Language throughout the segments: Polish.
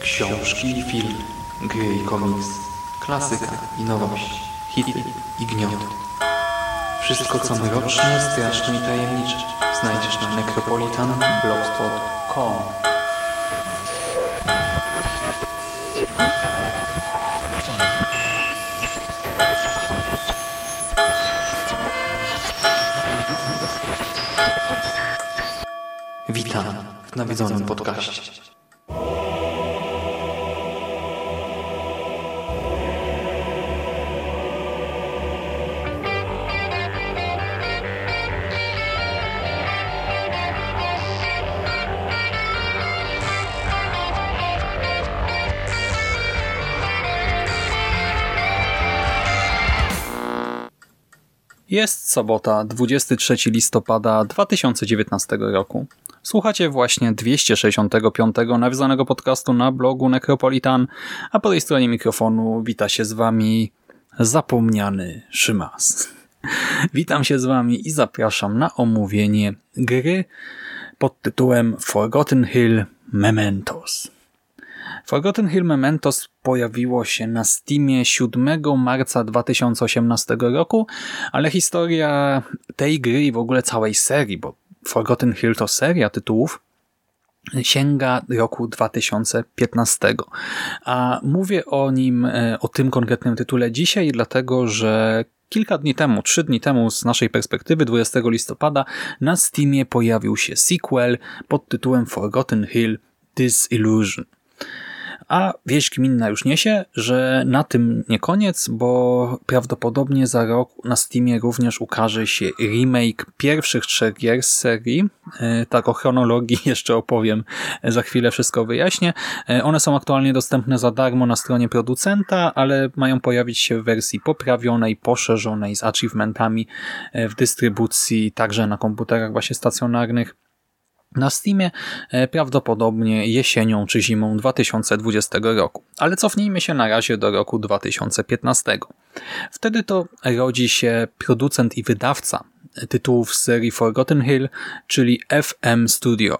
Książki i film, gry i komiks, klasyka i nowość, hity i gniot. Wszystko co mroczne, straszne i tajemnicze znajdziesz na necropolitanblogspot.com Witam w nawiedzonym podcaście. Jest sobota, 23 listopada 2019 roku. Słuchacie właśnie 265 nawiązanego podcastu na blogu Necropolitan, a po tej stronie mikrofonu wita się z wami zapomniany Szymas. Witam się z wami i zapraszam na omówienie gry pod tytułem Forgotten Hill Mementos. Forgotten Hill Mementos pojawiło się na Steamie 7 marca 2018 roku, ale historia tej gry i w ogóle całej serii, bo Forgotten Hill to seria tytułów, sięga roku 2015. A mówię o nim, e, o tym konkretnym tytule dzisiaj, dlatego że kilka dni temu, trzy dni temu z naszej perspektywy, 20 listopada, na Steamie pojawił się sequel pod tytułem Forgotten Hill Disillusion. A wieść gminna już niesie, że na tym nie koniec, bo prawdopodobnie za rok na Steamie również ukaże się remake pierwszych trzech gier z serii. E, tak o chronologii jeszcze opowiem, za chwilę wszystko wyjaśnię. E, one są aktualnie dostępne za darmo na stronie producenta, ale mają pojawić się w wersji poprawionej, poszerzonej, z achievementami e, w dystrybucji także na komputerach właśnie stacjonarnych na Steamie e, prawdopodobnie jesienią czy zimą 2020 roku. Ale cofnijmy się na razie do roku 2015. Wtedy to rodzi się producent i wydawca tytułów z serii Forgotten Hill, czyli FM Studio.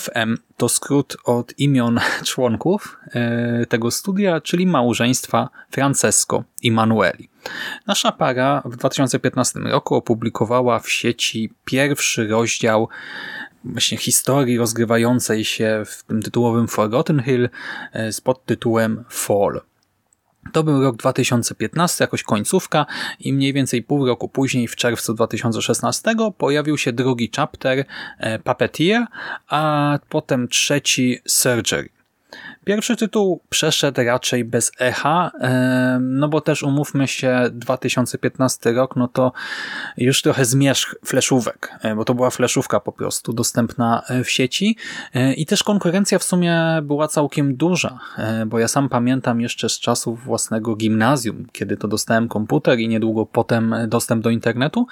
FM to skrót od imion członków e, tego studia, czyli małżeństwa Francesco i Manueli. Nasza para w 2015 roku opublikowała w sieci pierwszy rozdział właśnie historii rozgrywającej się w tym tytułowym Forgotten Hill e, z podtytułem Fall. To był rok 2015, jakoś końcówka i mniej więcej pół roku później, w czerwcu 2016, pojawił się drugi chapter e, Puppeteer, a potem trzeci Surgery. Pierwszy tytuł przeszedł raczej bez echa, no bo też umówmy się, 2015 rok, no to już trochę zmierzch fleszówek, e, bo to była fleszówka po prostu dostępna e, w sieci e, i też konkurencja w sumie była całkiem duża, bo ja sam pamiętam jeszcze z czasów własnego gimnazjum, kiedy to dostałem komputer i niedługo potem dostęp do internetu,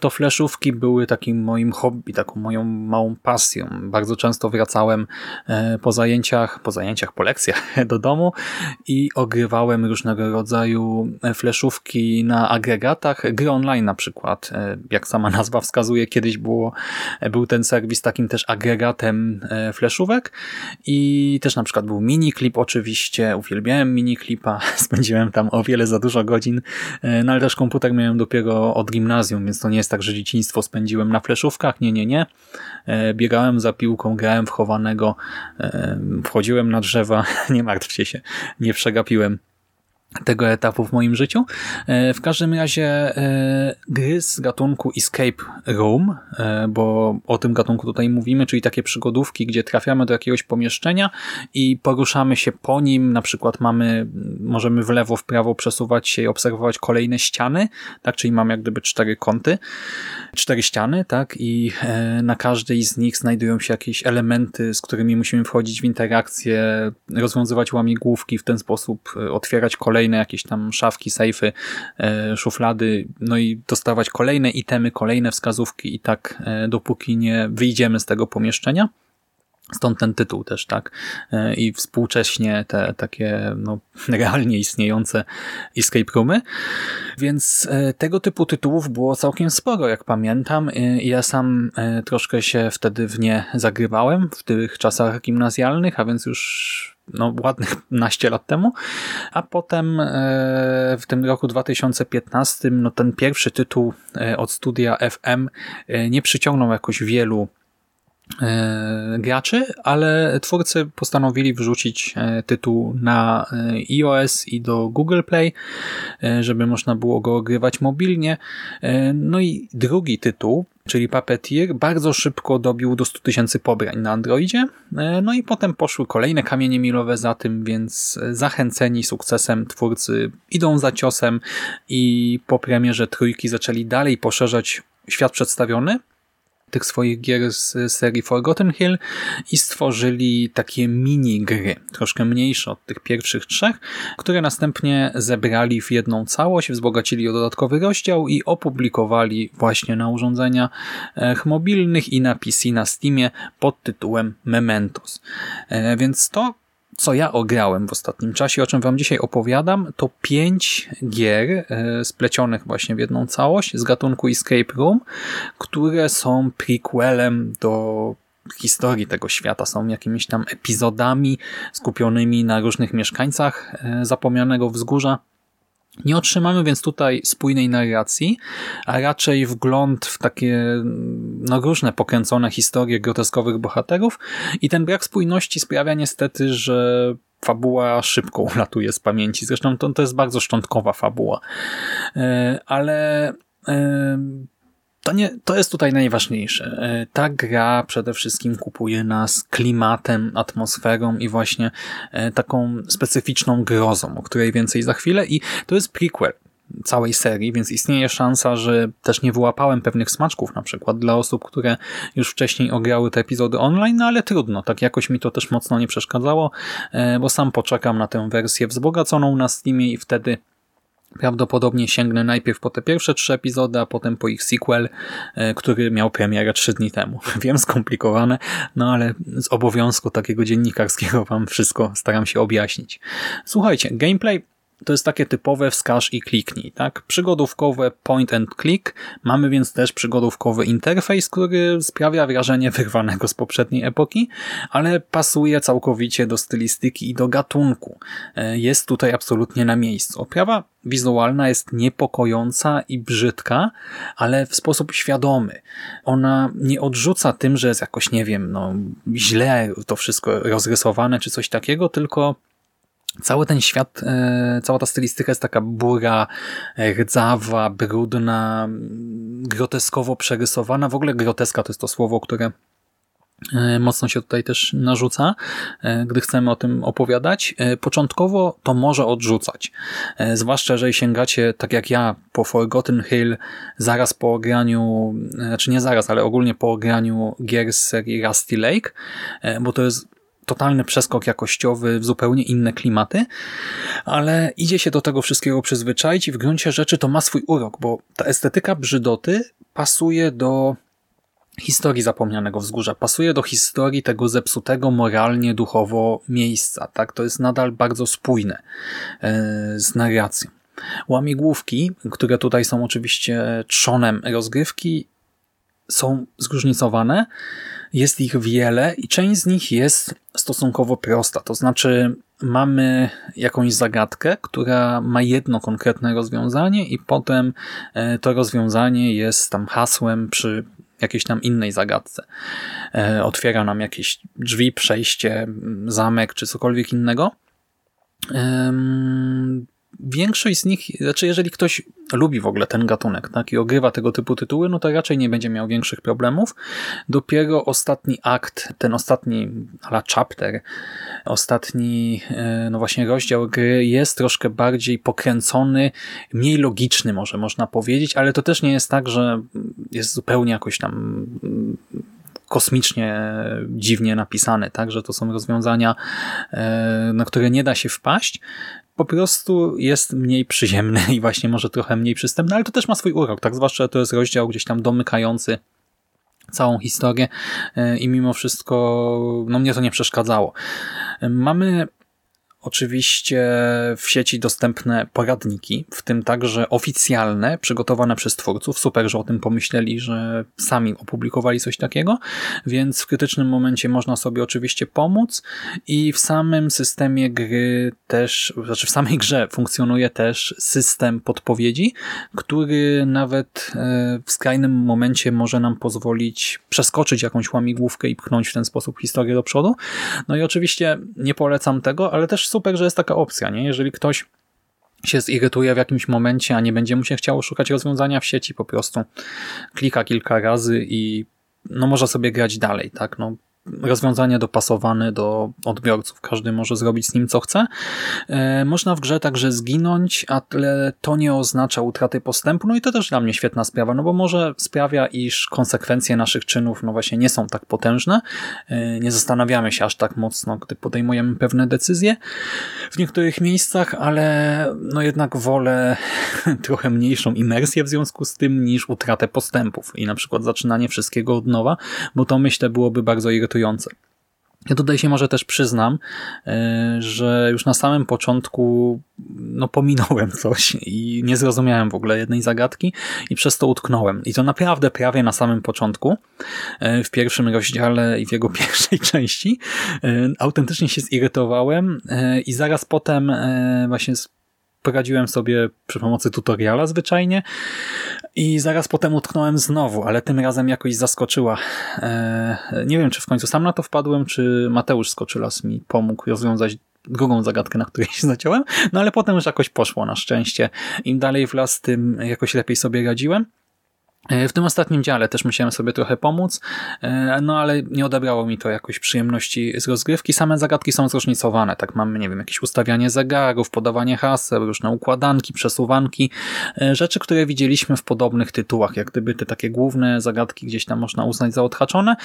to fleszówki były takim moim hobby, taką moją małą pasją. Bardzo często wracałem po zajęciach, po zajęciach po lekcjach do domu i ogrywałem różnego rodzaju fleszówki na agregatach, gry online na przykład. E, jak sama nazwa wskazuje, kiedyś było, e, był ten serwis takim też agregatem e, fleszówek i też na przykład był miniclip oczywiście, uwielbiałem miniclipa, spędziłem tam o wiele za dużo godzin, no ale też komputer miałem dopiero od gimnazjum, więc to nie jest tak, że dzieciństwo spędziłem na fleszówkach, nie, nie, nie. Biegałem za piłką, grałem w chowanego, wchodziłem na drzewa, nie martwcie się, nie przegapiłem tego etapu w moim życiu. E, w każdym razie e, gry z gatunku Escape Room, e, bo o tym gatunku tutaj mówimy, czyli takie przygodówki, gdzie trafiamy do jakiegoś pomieszczenia i poruszamy się po nim, na przykład mamy, możemy w lewo, w prawo przesuwać się i obserwować kolejne ściany, tak, czyli mamy jak gdyby cztery kąty, cztery ściany, tak, i na każdej z nich znajdują się jakieś elementy, z którymi musimy wchodzić w interakcję, rozwiązywać łamigłówki, w ten sposób otwierać kolejne kolejne jakieś tam szafki, sejfy, e, szuflady, no i dostawać kolejne itemy, kolejne wskazówki i tak e, dopóki nie wyjdziemy z tego pomieszczenia. Stąd ten tytuł też, tak? E, I współcześnie te takie no, realnie istniejące escape roomy. Więc tego typu tytułów było całkiem sporo, jak pamiętam. Ja sam troszkę się wtedy w nie zagrywałem w tych czasach gimnazjalnych, a więc już no, ładnych naście lat temu, a potem w tym roku 2015 no, ten pierwszy tytuł od studia FM nie przyciągnął jakoś wielu E, graczy, ale twórcy postanowili wrzucić e, tytuł na e, iOS i do Google Play, żeby można było go ogrywać mobilnie. No i drugi tytuł, czyli Puppeteer, bardzo szybko dobił do 100 tysięcy pobrań na Androidzie. No i potem poszły kolejne kamienie milowe za tym, więc zachęceni sukcesem twórcy idą za ciosem i po premierze trójki zaczęli dalej poszerzać świat przedstawiony, tych swoich gier z serii Forgotten Hill i stworzyli takie mini gry, troszkę mniejsze od tych pierwszych trzech, które następnie zebrali w jedną całość, wzbogacili o dodatkowy rozdział i opublikowali właśnie na urządzeniach mobilnych i na PC na Steamie pod tytułem Mementos. E, więc to co ja ograłem w ostatnim czasie, o czym wam dzisiaj opowiadam, to pięć gier e, splecionych właśnie w jedną całość z gatunku Escape Room, które są prequelem do historii tego świata, są jakimiś tam epizodami skupionymi na różnych mieszkańcach e, zapomnianego wzgórza nie otrzymamy więc tutaj spójnej narracji, a raczej wgląd w takie no, różne pokręcone historie groteskowych bohaterów i ten brak spójności sprawia niestety, że fabuła szybko ulatuje z pamięci. Zresztą to, to jest bardzo szczątkowa fabuła. E, ale e, to, nie, to jest tutaj najważniejsze. E, ta gra przede wszystkim kupuje nas klimatem, atmosferą i właśnie e, taką specyficzną grozą, o której więcej za chwilę i to jest prequel całej serii, więc istnieje szansa, że też nie wyłapałem pewnych smaczków, na przykład dla osób, które już wcześniej ograły te epizody online, no ale trudno, tak jakoś mi to też mocno nie przeszkadzało, e, bo sam poczekam na tę wersję wzbogaconą na Steamie i wtedy Prawdopodobnie sięgnę najpierw po te pierwsze trzy epizody, a potem po ich sequel, e, który miał premierę trzy dni temu. Wiem, skomplikowane, no ale z obowiązku takiego dziennikarskiego wam wszystko staram się objaśnić. Słuchajcie, gameplay to jest takie typowe wskaż i kliknij, tak? Przygodówkowe point and click. Mamy więc też przygodówkowy interfejs, który sprawia wrażenie wyrwanego z poprzedniej epoki, ale pasuje całkowicie do stylistyki i do gatunku. E, jest tutaj absolutnie na miejscu. Oprawa wizualna jest niepokojąca i brzydka, ale w sposób świadomy. Ona nie odrzuca tym, że jest jakoś, nie wiem, no, źle to wszystko rozrysowane czy coś takiego, tylko Cały ten świat, e, cała ta stylistyka jest taka bura, rdzawa, brudna, groteskowo przerysowana. W ogóle groteska to jest to słowo, które e, mocno się tutaj też narzuca, e, gdy chcemy o tym opowiadać. Początkowo to może odrzucać, zwłaszcza jeżeli sięgacie, tak jak ja, po Forgotten Hill, zaraz po ograniu, znaczy nie zaraz, ale ogólnie po ograniu gier z serii Rusty Lake, bo to jest totalny przeskok jakościowy w zupełnie inne klimaty, ale idzie się do tego wszystkiego przyzwyczaić i w gruncie rzeczy to ma swój urok, bo ta estetyka brzydoty pasuje do historii zapomnianego wzgórza, pasuje do historii tego zepsutego moralnie, duchowo miejsca. Tak, To jest nadal bardzo spójne e, z narracją. Łamigłówki, które tutaj są oczywiście trzonem rozgrywki, są zróżnicowane, jest ich wiele i część z nich jest stosunkowo prosta. To znaczy mamy jakąś zagadkę, która ma jedno konkretne rozwiązanie i potem e, to rozwiązanie jest tam hasłem przy jakiejś tam innej zagadce. E, otwiera nam jakieś drzwi, przejście, zamek czy cokolwiek innego większość z nich, znaczy jeżeli ktoś lubi w ogóle ten gatunek tak, i ogrywa tego typu tytuły, no to raczej nie będzie miał większych problemów. Dopiero ostatni akt, ten ostatni ala chapter, ostatni e, no właśnie rozdział gry jest troszkę bardziej pokręcony, mniej logiczny może można powiedzieć, ale to też nie jest tak, że jest zupełnie jakoś tam kosmicznie dziwnie napisane, tak, że to są rozwiązania, e, na które nie da się wpaść, po prostu jest mniej przyziemny i właśnie może trochę mniej przystępny, ale to też ma swój urok, tak? Zwłaszcza to jest rozdział gdzieś tam domykający całą historię i mimo wszystko no mnie to nie przeszkadzało. Mamy oczywiście w sieci dostępne poradniki, w tym także oficjalne, przygotowane przez twórców. Super, że o tym pomyśleli, że sami opublikowali coś takiego, więc w krytycznym momencie można sobie oczywiście pomóc i w samym systemie gry też, znaczy w samej grze funkcjonuje też system podpowiedzi, który nawet e, w skrajnym momencie może nam pozwolić przeskoczyć jakąś łamigłówkę i pchnąć w ten sposób historię do przodu. No i oczywiście nie polecam tego, ale też super, że jest taka opcja, nie? Jeżeli ktoś się zirytuje w jakimś momencie, a nie będzie mu się chciało szukać rozwiązania w sieci, po prostu klika kilka razy i no może sobie grać dalej, tak? No, rozwiązanie dopasowane do odbiorców. Każdy może zrobić z nim co chce. E, można w grze także zginąć, ale to nie oznacza utraty postępu. No i to też dla mnie świetna sprawa, no bo może sprawia, iż konsekwencje naszych czynów no właśnie nie są tak potężne. E, nie zastanawiamy się aż tak mocno, gdy podejmujemy pewne decyzje w niektórych miejscach, ale no jednak wolę trochę mniejszą imersję w związku z tym niż utratę postępów i na przykład zaczynanie wszystkiego od nowa, bo to myślę byłoby bardzo irytujące Ja tutaj się może też przyznam, e, że już na samym początku no pominąłem coś i nie zrozumiałem w ogóle jednej zagadki i przez to utknąłem. I to naprawdę prawie na samym początku, e, w pierwszym rozdziale i w jego pierwszej części, e, autentycznie się zirytowałem i zaraz potem właśnie poradziłem sobie przy pomocy tutoriala zwyczajnie i zaraz potem utknąłem znowu, ale tym razem jakoś zaskoczyła. Eee, nie wiem, czy w końcu sam na to wpadłem, czy Mateusz Skoczylas mi pomógł rozwiązać drugą zagadkę, na której się zaciąłem, no ale potem już jakoś poszło na szczęście. Im dalej w las, tym jakoś lepiej sobie radziłem. E, w tym ostatnim dziale też musiałem sobie trochę pomóc, e, no ale nie odebrało mi to jakoś przyjemności z rozgrywki. Same zagadki są zróżnicowane, tak mamy, nie wiem, jakieś ustawianie zegarów, podawanie haseł, różne układanki, przesuwanki, e, rzeczy, które widzieliśmy w podobnych tytułach, jak gdyby te takie główne zagadki gdzieś tam można uznać za odhaczone.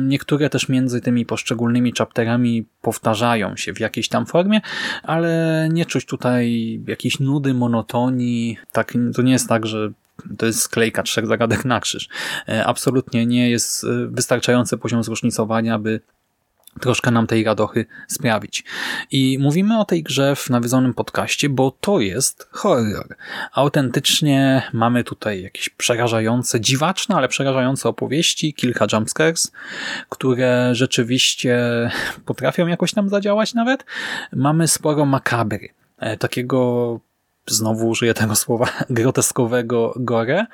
Niektóre też między tymi poszczególnymi chapterami powtarzają się w jakiejś tam formie, ale nie czuć tutaj jakiejś nudy, monotonii. Tak, to nie jest tak, że to jest sklejka trzech zagadek na krzyż. E, absolutnie nie jest e, wystarczający poziom zróżnicowania, by troszkę nam tej radochy sprawić. I mówimy o tej grze w nawiedzonym podcaście, bo to jest horror. Autentycznie mamy tutaj jakieś przerażające, dziwaczne, ale przerażające opowieści, kilka jumpscares, które rzeczywiście potrafią jakoś nam zadziałać nawet. Mamy sporo makabry, e, takiego znowu użyję tego słowa, groteskowego gore.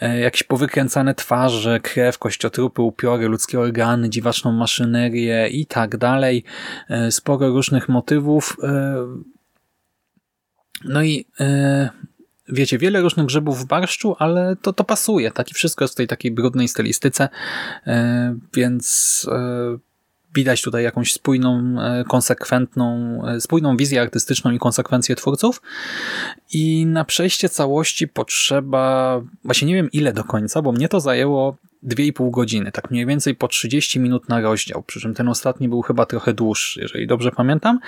E, jakieś powykręcane twarze, krew, kościotrupy, upiory, ludzkie organy, dziwaczną maszynerię i tak dalej. E, sporo różnych motywów. E, no i wiecie, wiele różnych grzybów w barszczu, ale to, to pasuje, tak? I wszystko jest w tej takiej brudnej stylistyce, więc widać tutaj jakąś spójną, e, konsekwentną, e, spójną wizję artystyczną i konsekwencję twórców. I na przejście całości potrzeba, właśnie nie wiem ile do końca, bo mnie to zajęło 2,5 godziny, tak mniej więcej po 30 minut na rozdział, przy czym ten ostatni był chyba trochę dłuższy, jeżeli dobrze pamiętam,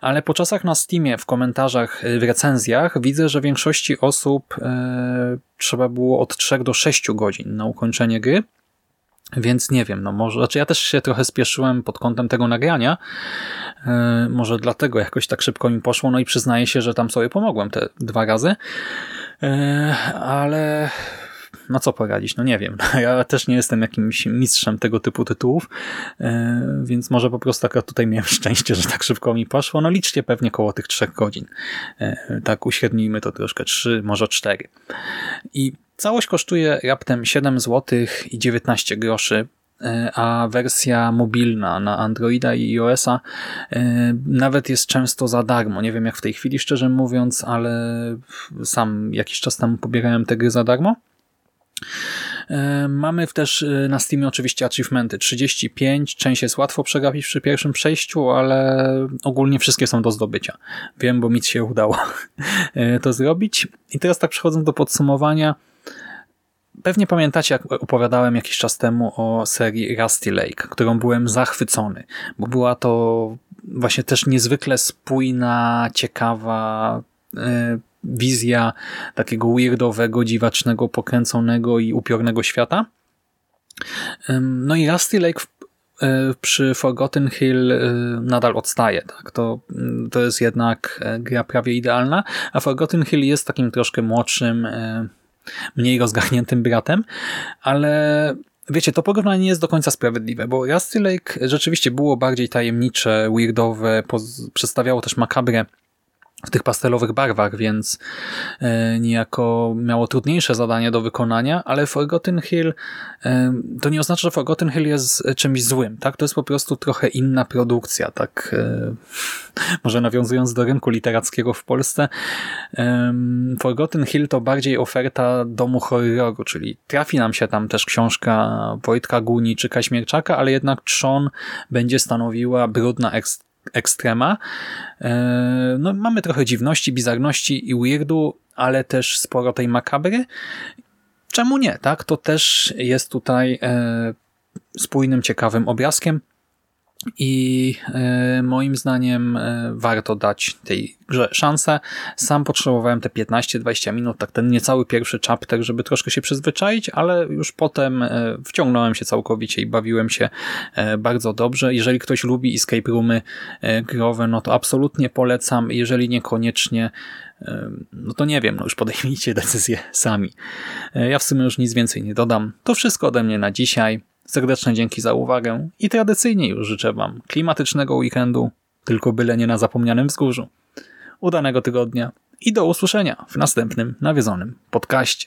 ale po czasach na Steamie, w komentarzach, w recenzjach widzę, że większości osób e, trzeba było od 3 do 6 godzin na ukończenie gry, więc nie wiem, no może, znaczy ja też się trochę spieszyłem pod kątem tego nagrania, yy, może dlatego jakoś tak szybko mi poszło, no i przyznaję się, że tam sobie pomogłem te dwa razy, yy, ale no co poradzić, no nie wiem. Ja też nie jestem jakimś mistrzem tego typu tytułów, e, więc może po prostu akurat tutaj miałem szczęście, że tak szybko mi poszło. No liczcie pewnie koło tych trzech godzin. Tak uśrednijmy to troszkę, trzy, może cztery. I całość kosztuje raptem 7 zł i 19 groszy e, a wersja mobilna na Androida i iOS-a nawet jest często za darmo. Nie wiem jak w tej chwili, szczerze mówiąc, ale sam jakiś czas temu pobierałem te gry za darmo. E, mamy też e, na Steamie oczywiście achievementy 35, część jest łatwo przegapić przy pierwszym przejściu, ale ogólnie wszystkie są do zdobycia. Wiem, bo mi się udało e, to zrobić. I teraz tak przechodząc do podsumowania, Pewnie pamiętacie, jak opowiadałem jakiś czas temu o serii Rusty Lake, którą byłem zachwycony, bo była to właśnie też niezwykle spójna, ciekawa, wizja takiego weirdowego, dziwacznego, pokręconego i upiornego świata. No i Rusty Lake w, e, przy Forgotten Hill e, nadal odstaje. Tak? To, mm, to jest jednak e, gra prawie idealna, a Forgotten Hill jest takim troszkę młodszym, mniej rozgarniętym bratem, ale Wiecie, to porównanie nie jest do końca sprawiedliwe, bo Rusty Lake rzeczywiście było bardziej tajemnicze, weirdowe, przedstawiało też makabrę w tych pastelowych barwach, więc e, niejako miało trudniejsze zadanie do wykonania, ale Forgotten Hill e, to nie oznacza, że Forgotten Hill jest czymś złym, tak? To jest po prostu trochę inna produkcja, tak? E, może nawiązując do rynku literackiego w Polsce, Forgotten Hill to bardziej oferta domu horroru, czyli trafi nam się tam też książka Wojtka Guni czy Kaśmierczaka, ale jednak trzon będzie stanowiła brudna ekst ekstrema. E, no, mamy trochę dziwności, bizarności i weirdu, ale też sporo tej makabry. Czemu nie, tak? To też jest tutaj e, spójnym, ciekawym obrazkiem i e, moim zdaniem e, warto dać tej grze szansę. Sam potrzebowałem te 15-20 minut, tak ten niecały pierwszy chapter, żeby troszkę się przyzwyczaić, ale już potem e, wciągnąłem się całkowicie i bawiłem się bardzo dobrze. Jeżeli ktoś lubi escape roomy growe, no to absolutnie polecam. Jeżeli niekoniecznie, no to nie wiem, no już podejmijcie decyzję sami. Ja w sumie już nic więcej nie dodam. To wszystko ode mnie na dzisiaj. Serdeczne dzięki za uwagę i tradycyjnie już życzę Wam klimatycznego weekendu, tylko byle nie na zapomnianym wzgórzu. Udanego tygodnia i do usłyszenia w następnym nawiedzonym podcaście.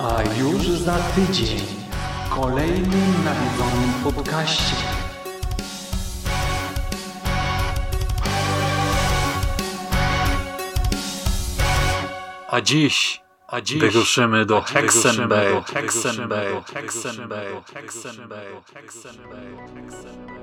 A już za tydzień w kolejnym nawiedzonym podcaście. A dziś, a dziś wyruszymy do Hexenberg. Hexenberg. Hexenberg. Hexenberg. Hexenberg. Hexenberg.